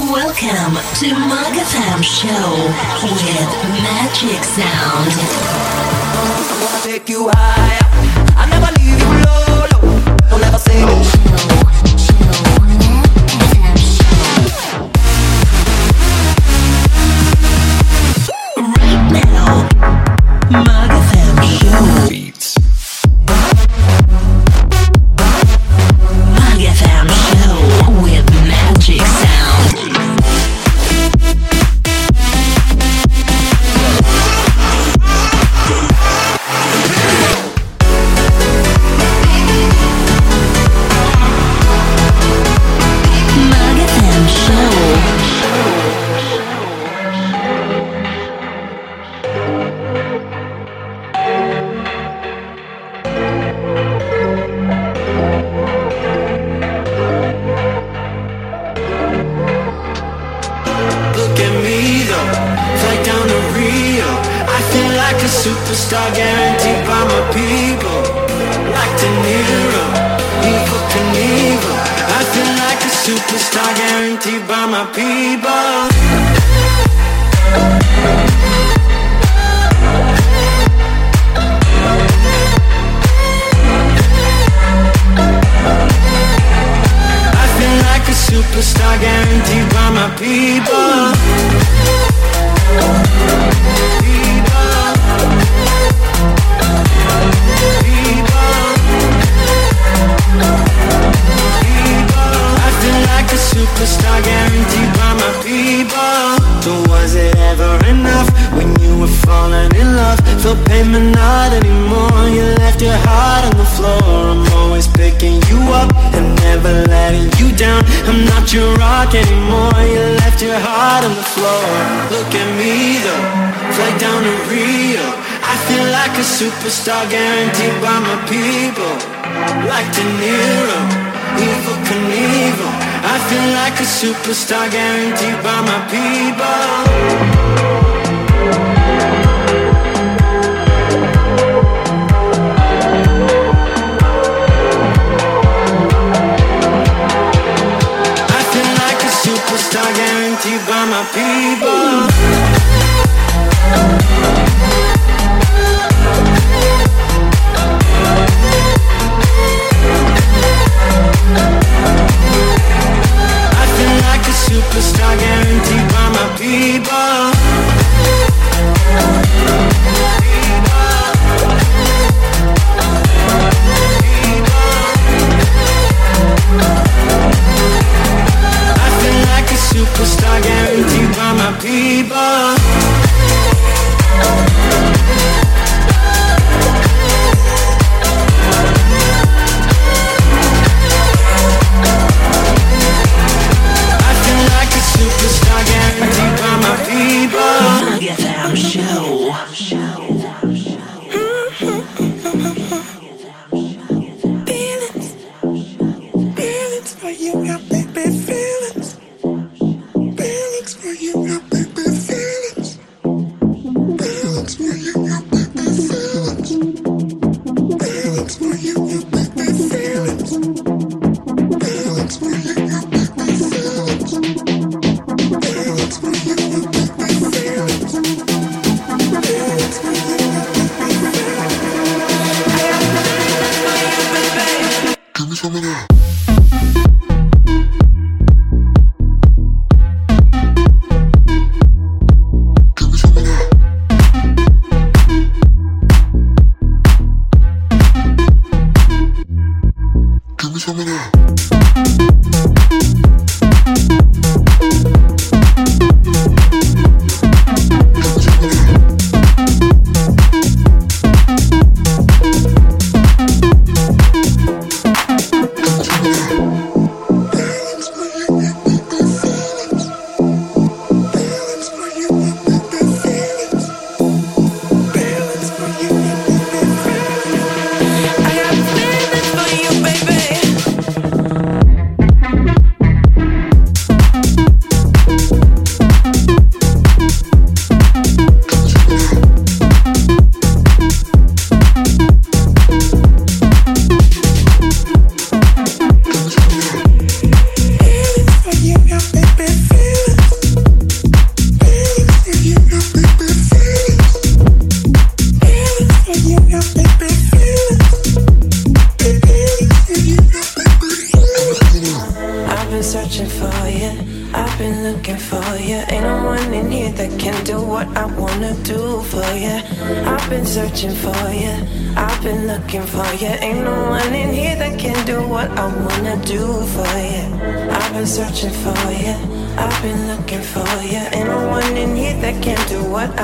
Welcome to MAG Show with Magic Sound. take you higher. I never leave you low, low. Don't ever say Right pain but not anymore. You left your heart on the floor. I'm always picking you up and never letting you down. I'm not your rock anymore. You left your heart on the floor. Look at me though, flight down to Rio. I feel like a superstar guaranteed by my people. Like De Niro, Evel Knievel. I feel like a superstar guaranteed by my people. By my people. I feel like a superstar guaranteed by my people. Superstar guaranteed by my people. I feel like a superstar guaranteed by my people. MAG FM Show.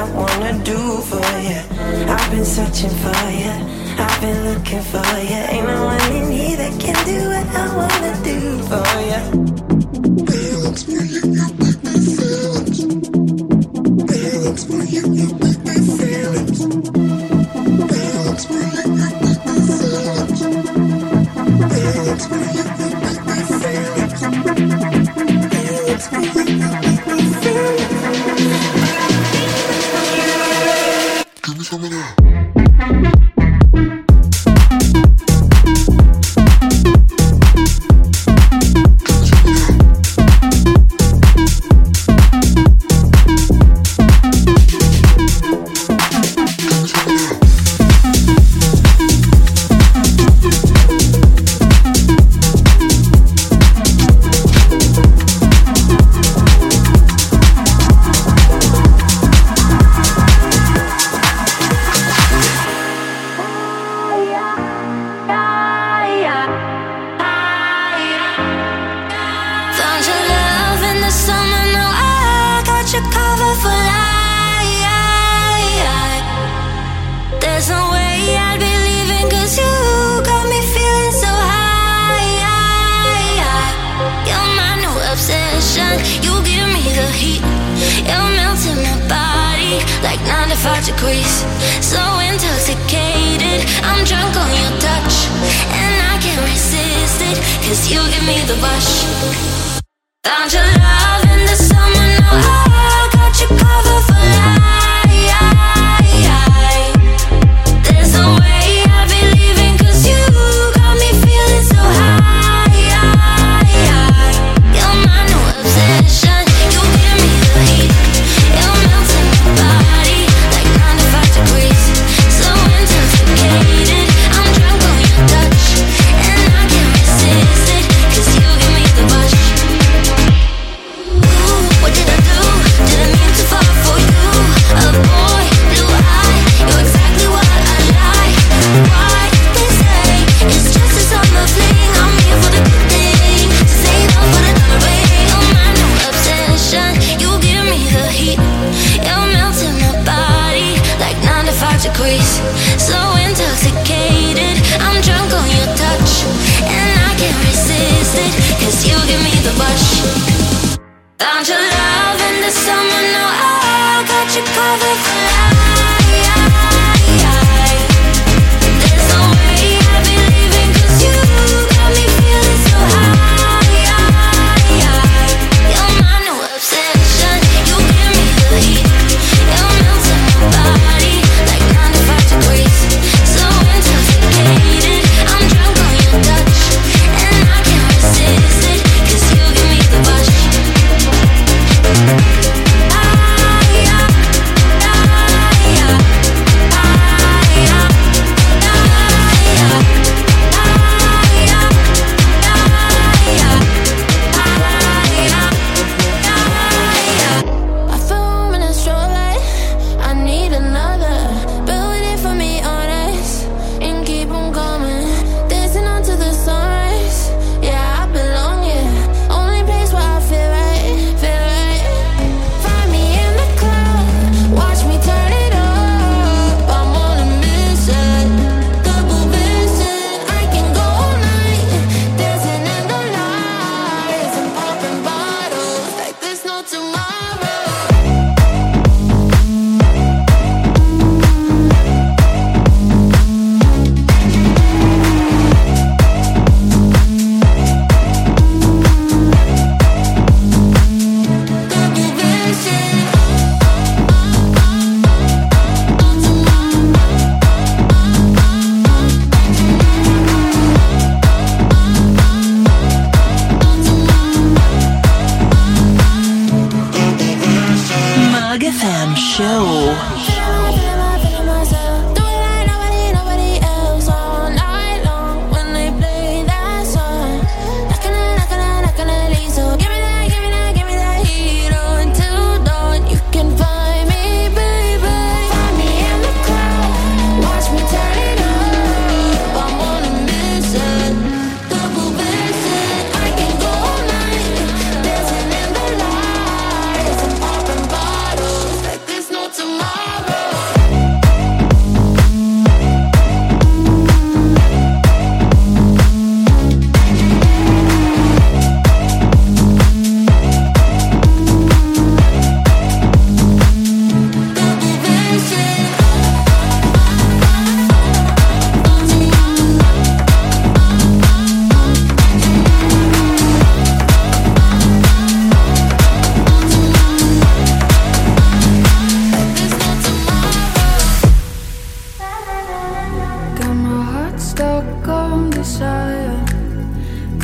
I wanna do for you. I've been searching for you. I've been looking for you. Ain't no one in here that can do what I wanna do for you. Feelings when you got me, feelings. Feelings when you got me.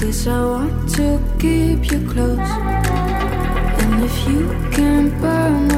Cause I want to keep you close. And if you can burn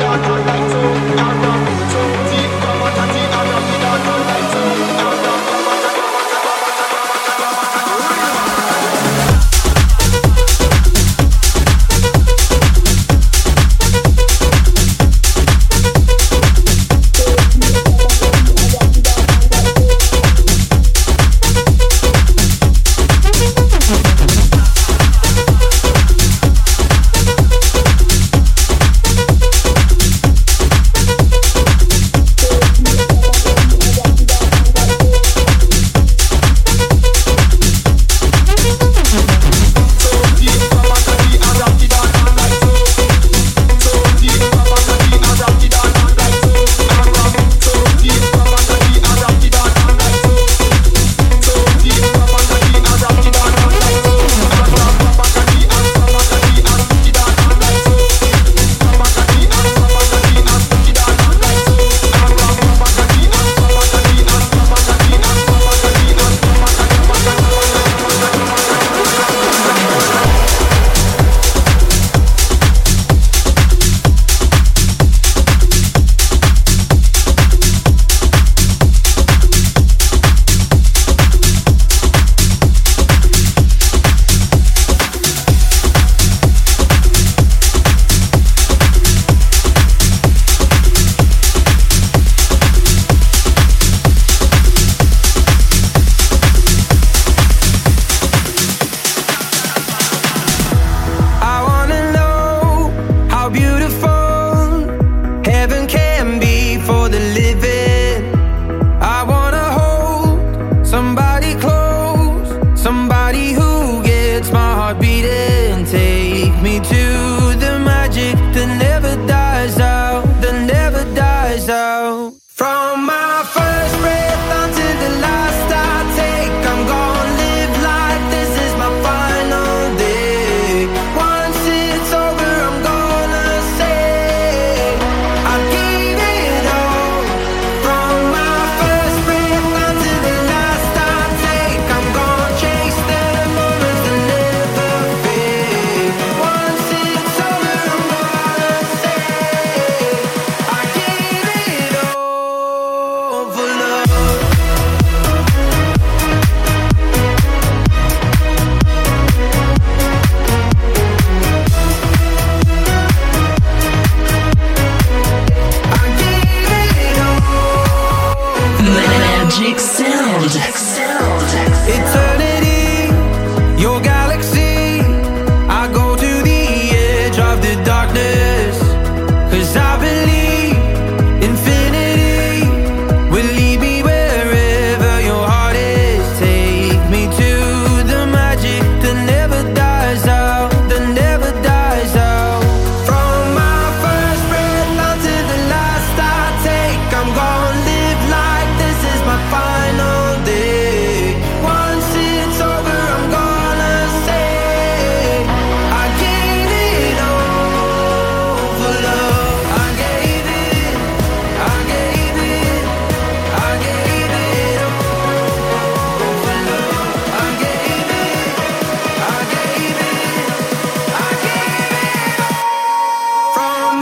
I heart beating.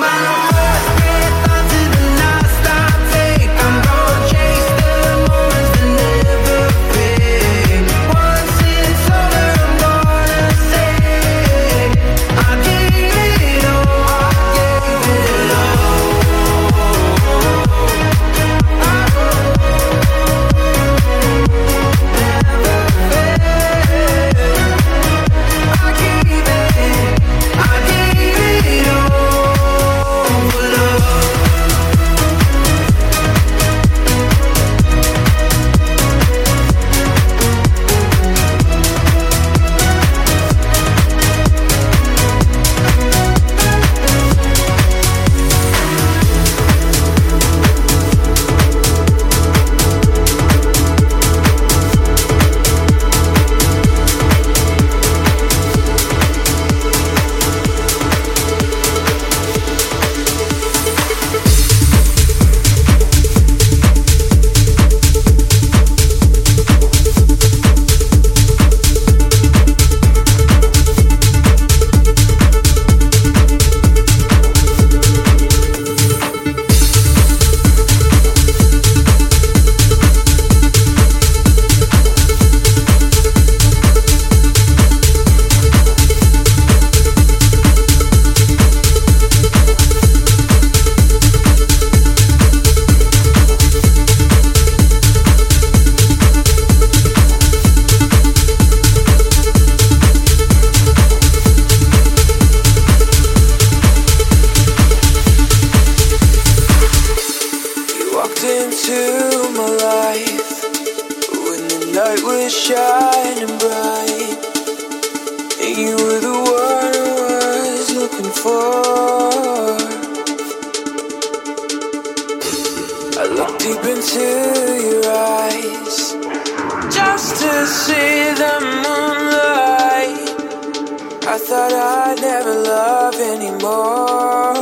My light was shining bright. And you were the one I was looking for. I looked deep into your eyes just to see the moonlight. I thought I'd never love anymore.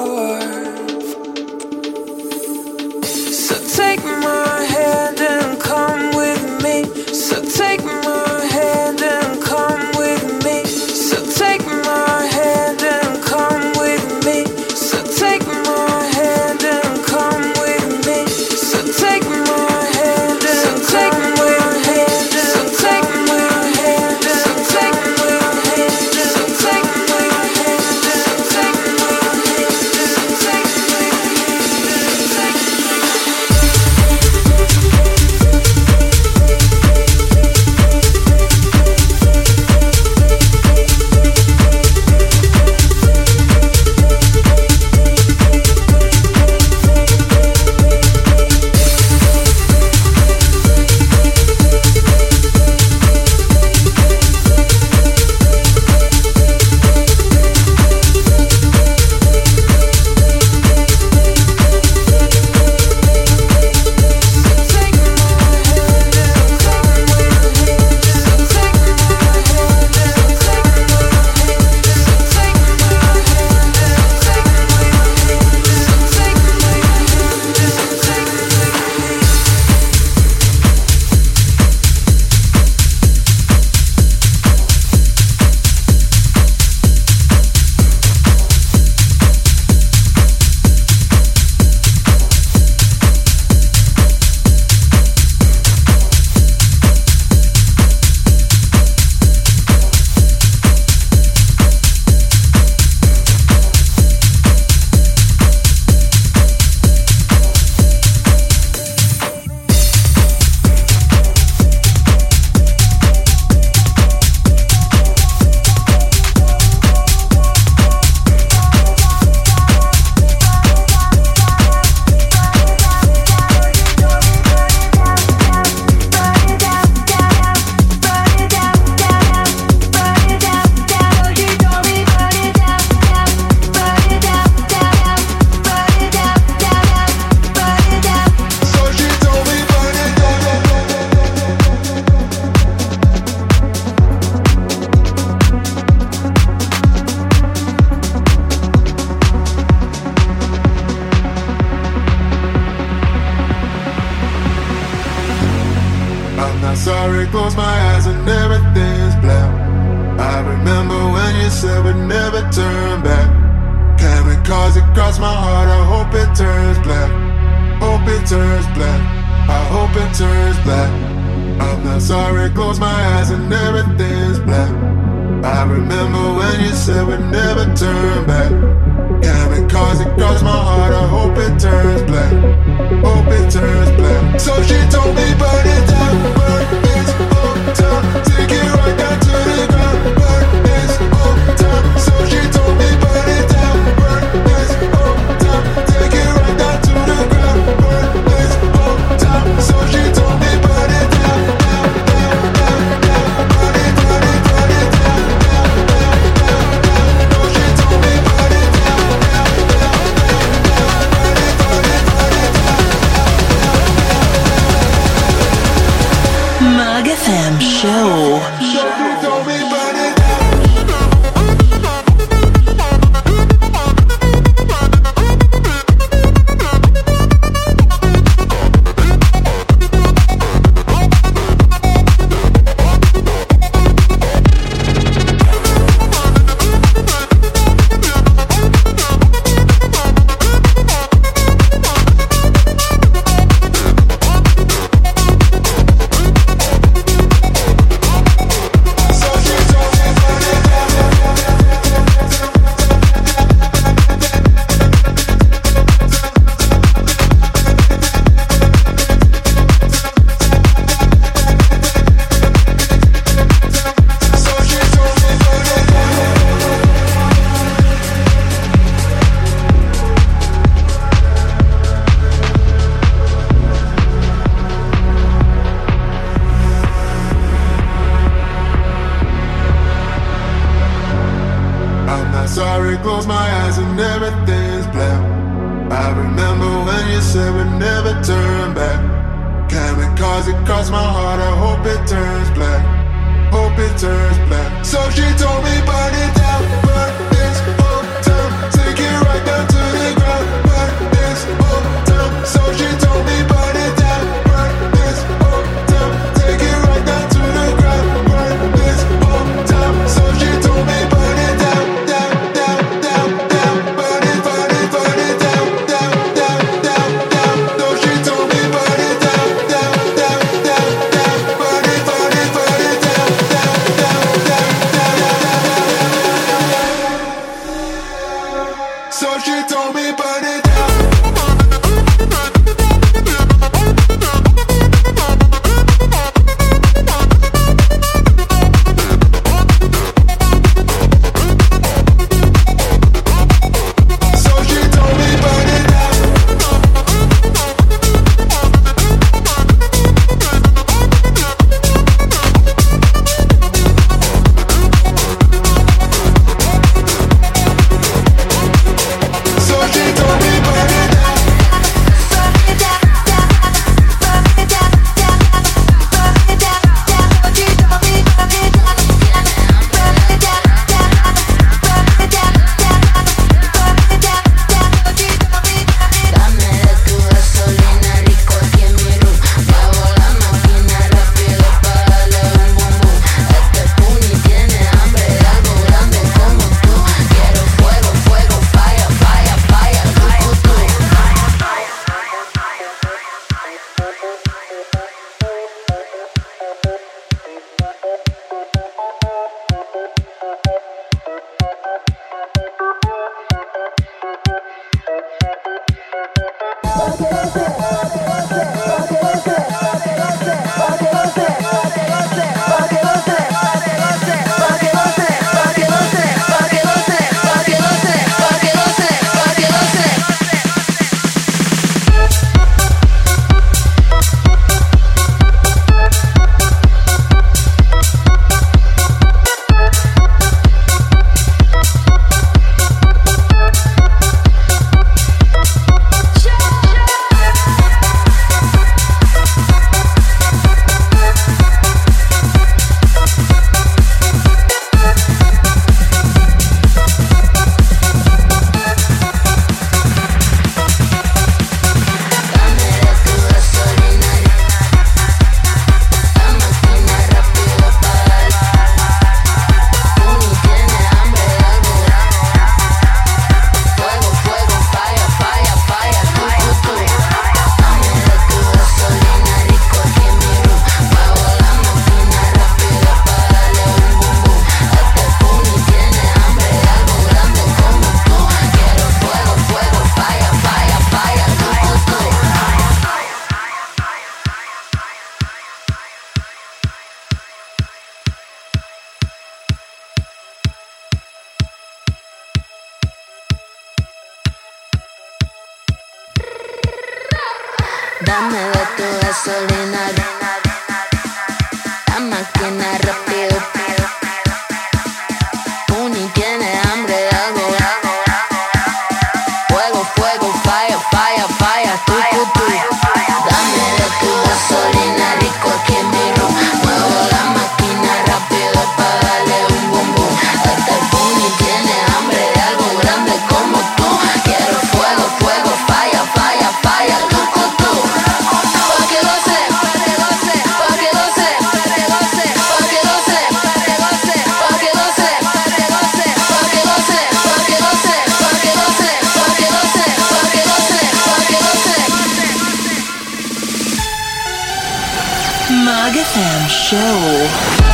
Show.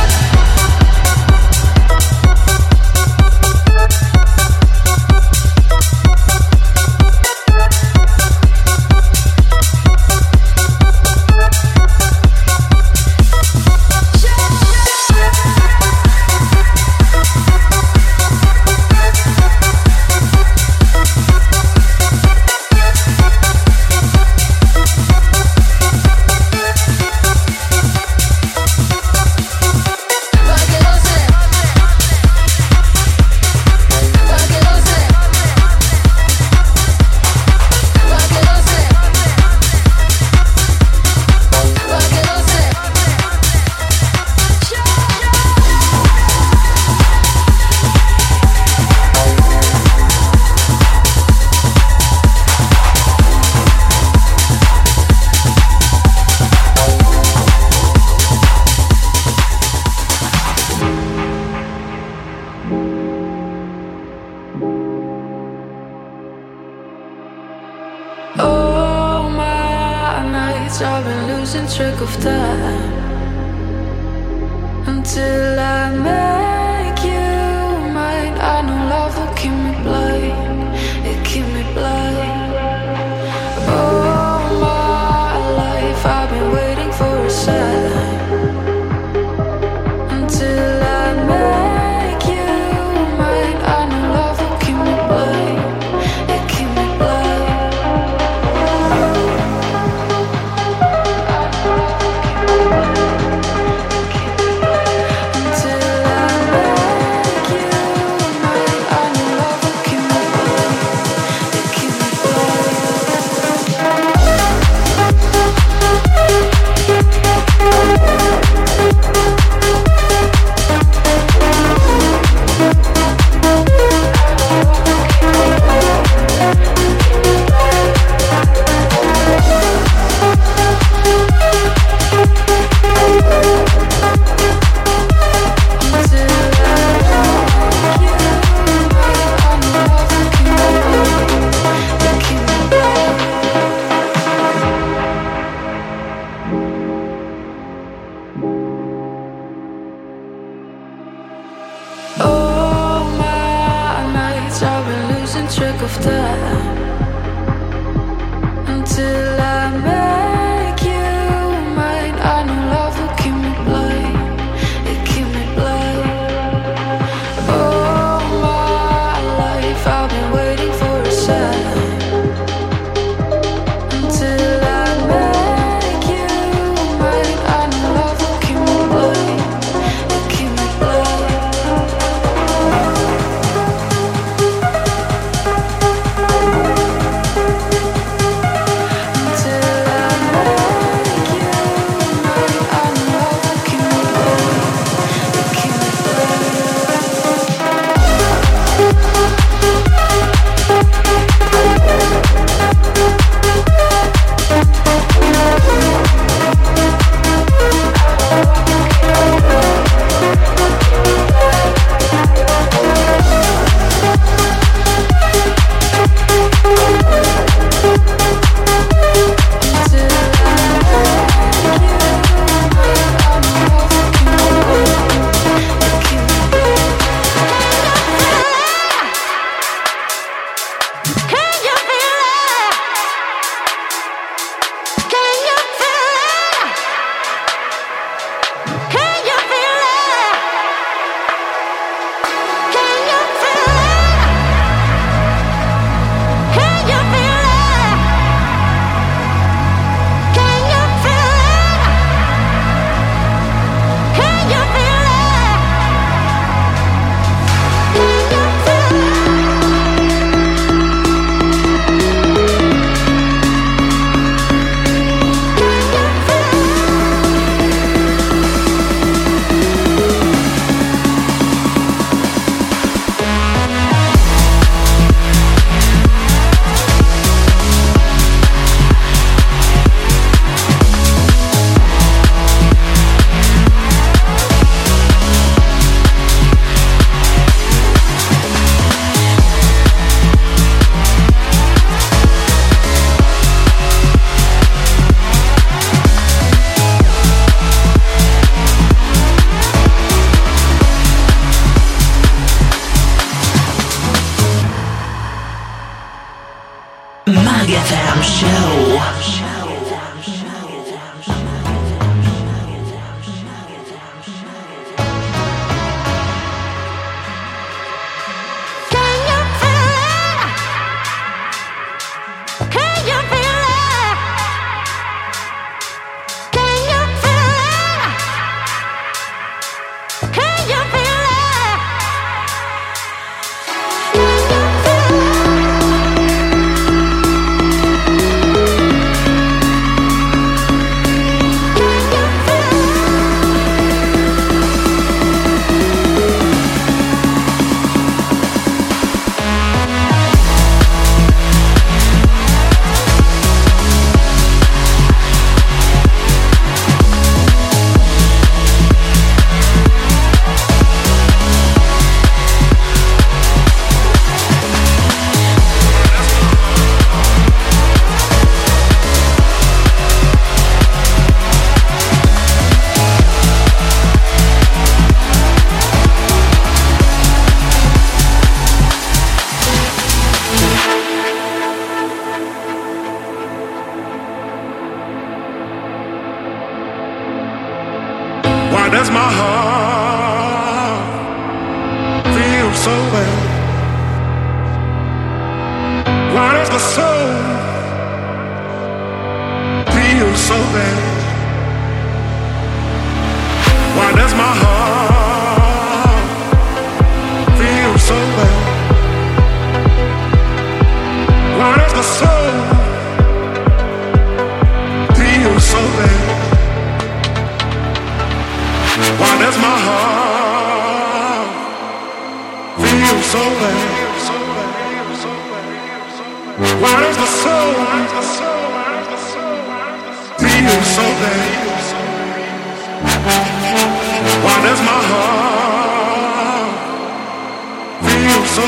Where's so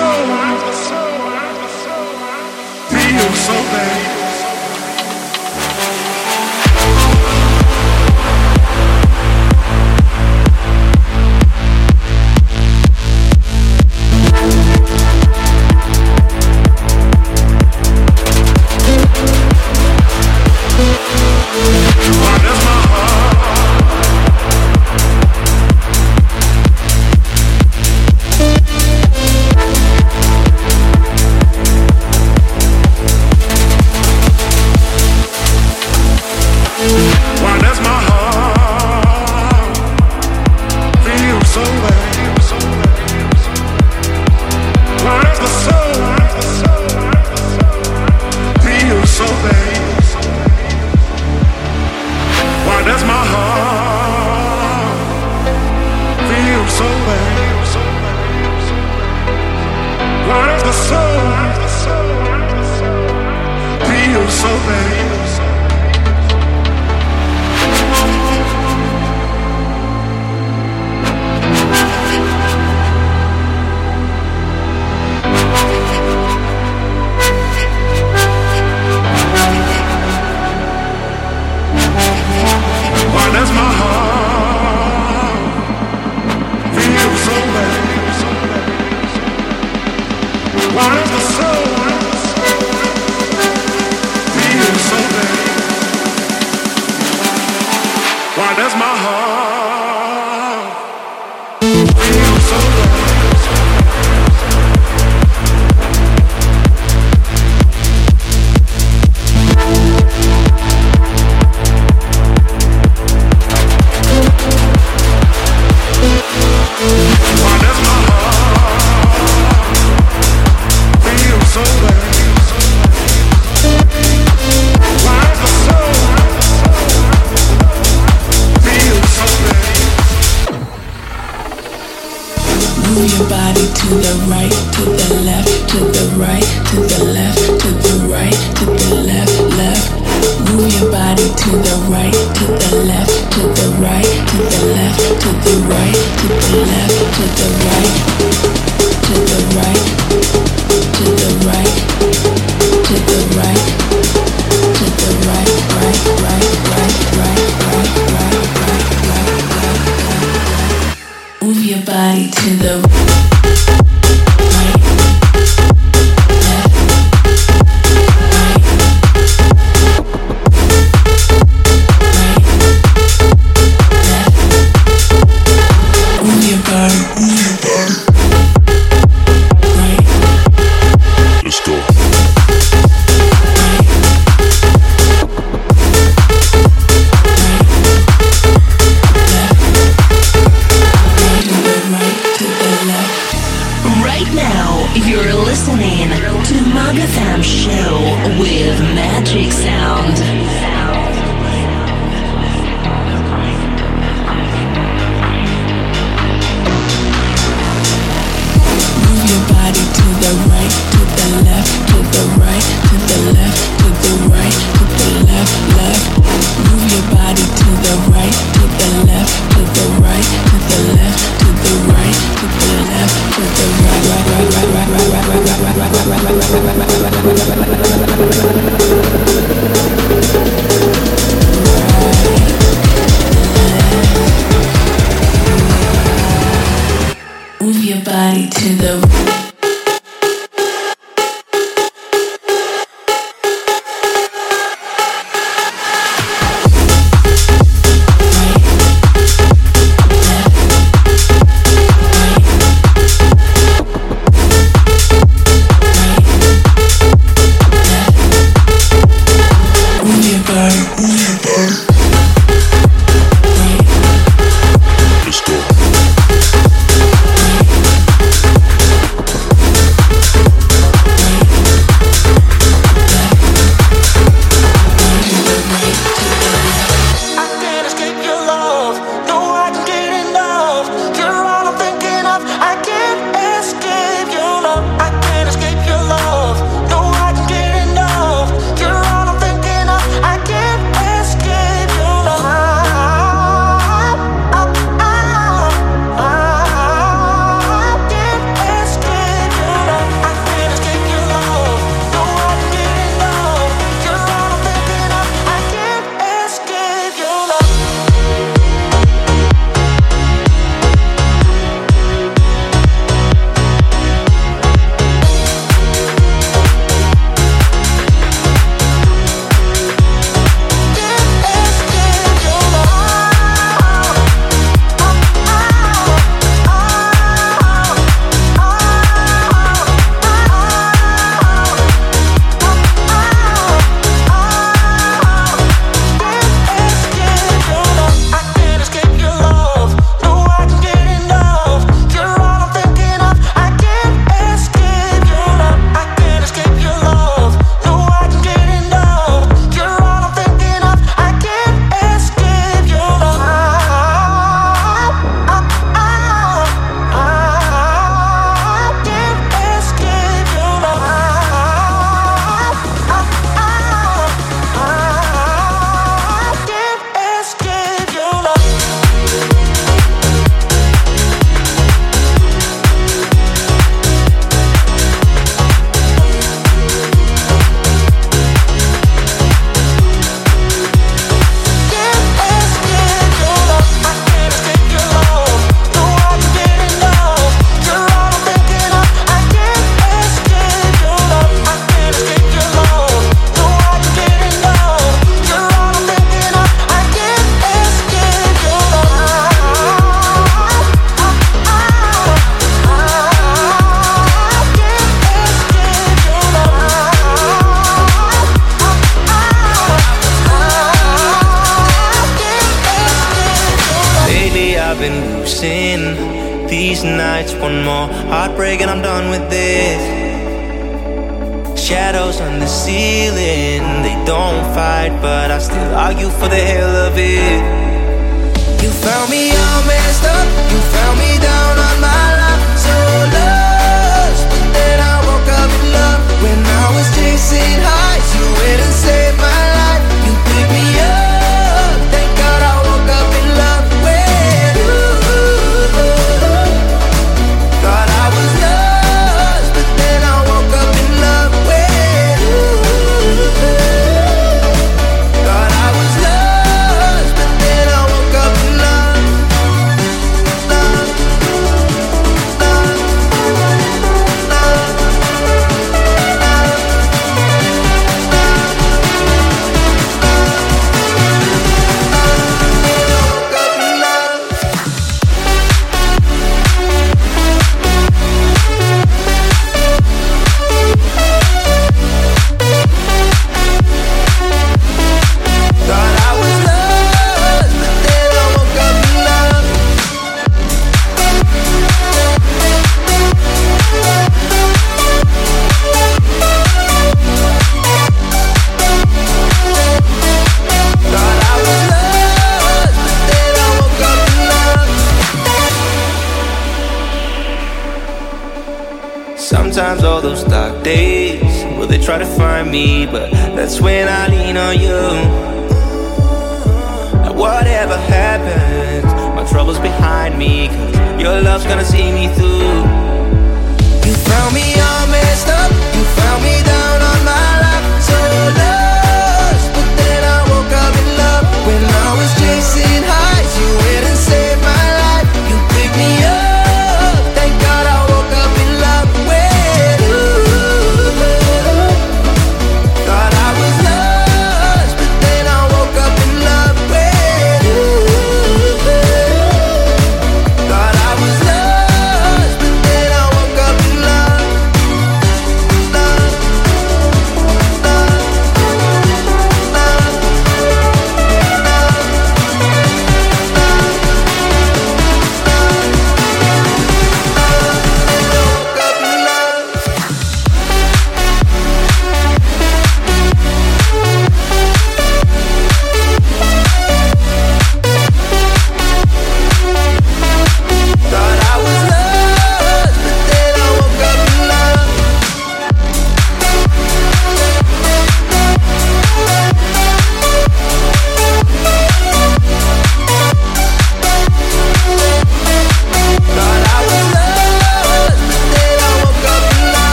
bad? Feel so bad.